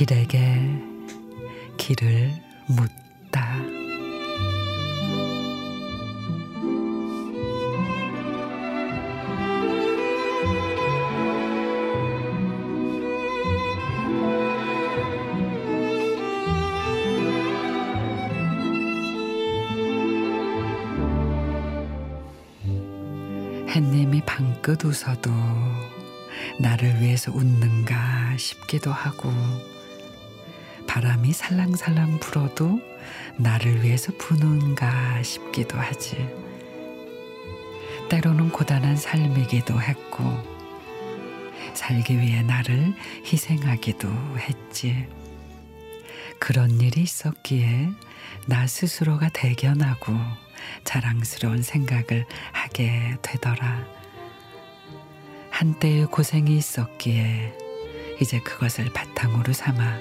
길에게 길을 묻 햇님이 방긋 웃어도 나를 위해서 웃는가 싶기도 하고 바람이 살랑살랑 불어도 나를 위해서 부는가 싶기도 하지. 때로는 고단한 삶이기도 했고 살기 위해 나를 희생하기도 했지. 그런 일이 있었기에 나 스스로가 대견하고 자랑스러운 생각을 하게 되더라. 한때의 고생이 있었기에 이제 그것을 바탕으로 삼아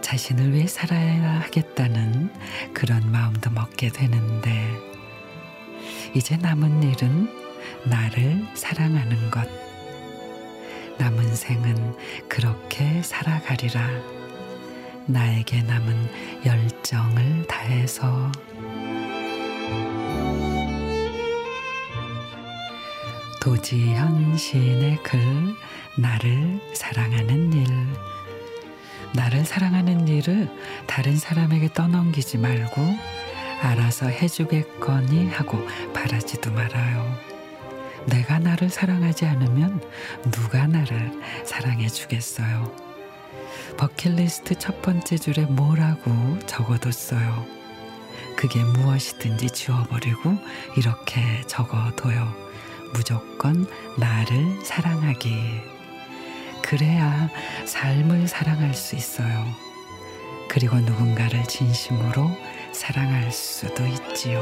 자신을 위해 살아야 하겠다는 그런 마음도 먹게 되는데 이제 남은 일은 나를 사랑하는 것. 남은 생은 그렇게 살아가리라. 나에게 남은 열정을 다해서 도지현 시인의 글 나를 사랑하는 일 나를 사랑하는 일을 다른 사람에게 떠넘기지 말고 알아서 해주겠거니 하고 바라지도 말아요. 내가 나를 사랑하지 않으면 누가 나를 사랑해 주겠어요. 버킷리스트 첫 번째 줄에 뭐라고 적어뒀어요. 그게 무엇이든지 지워버리고 이렇게 적어둬요. 무조건 나를 사랑하기. 그래야 삶을 사랑할 수 있어요. 그리고 누군가를 진심으로 사랑할 수도 있지요.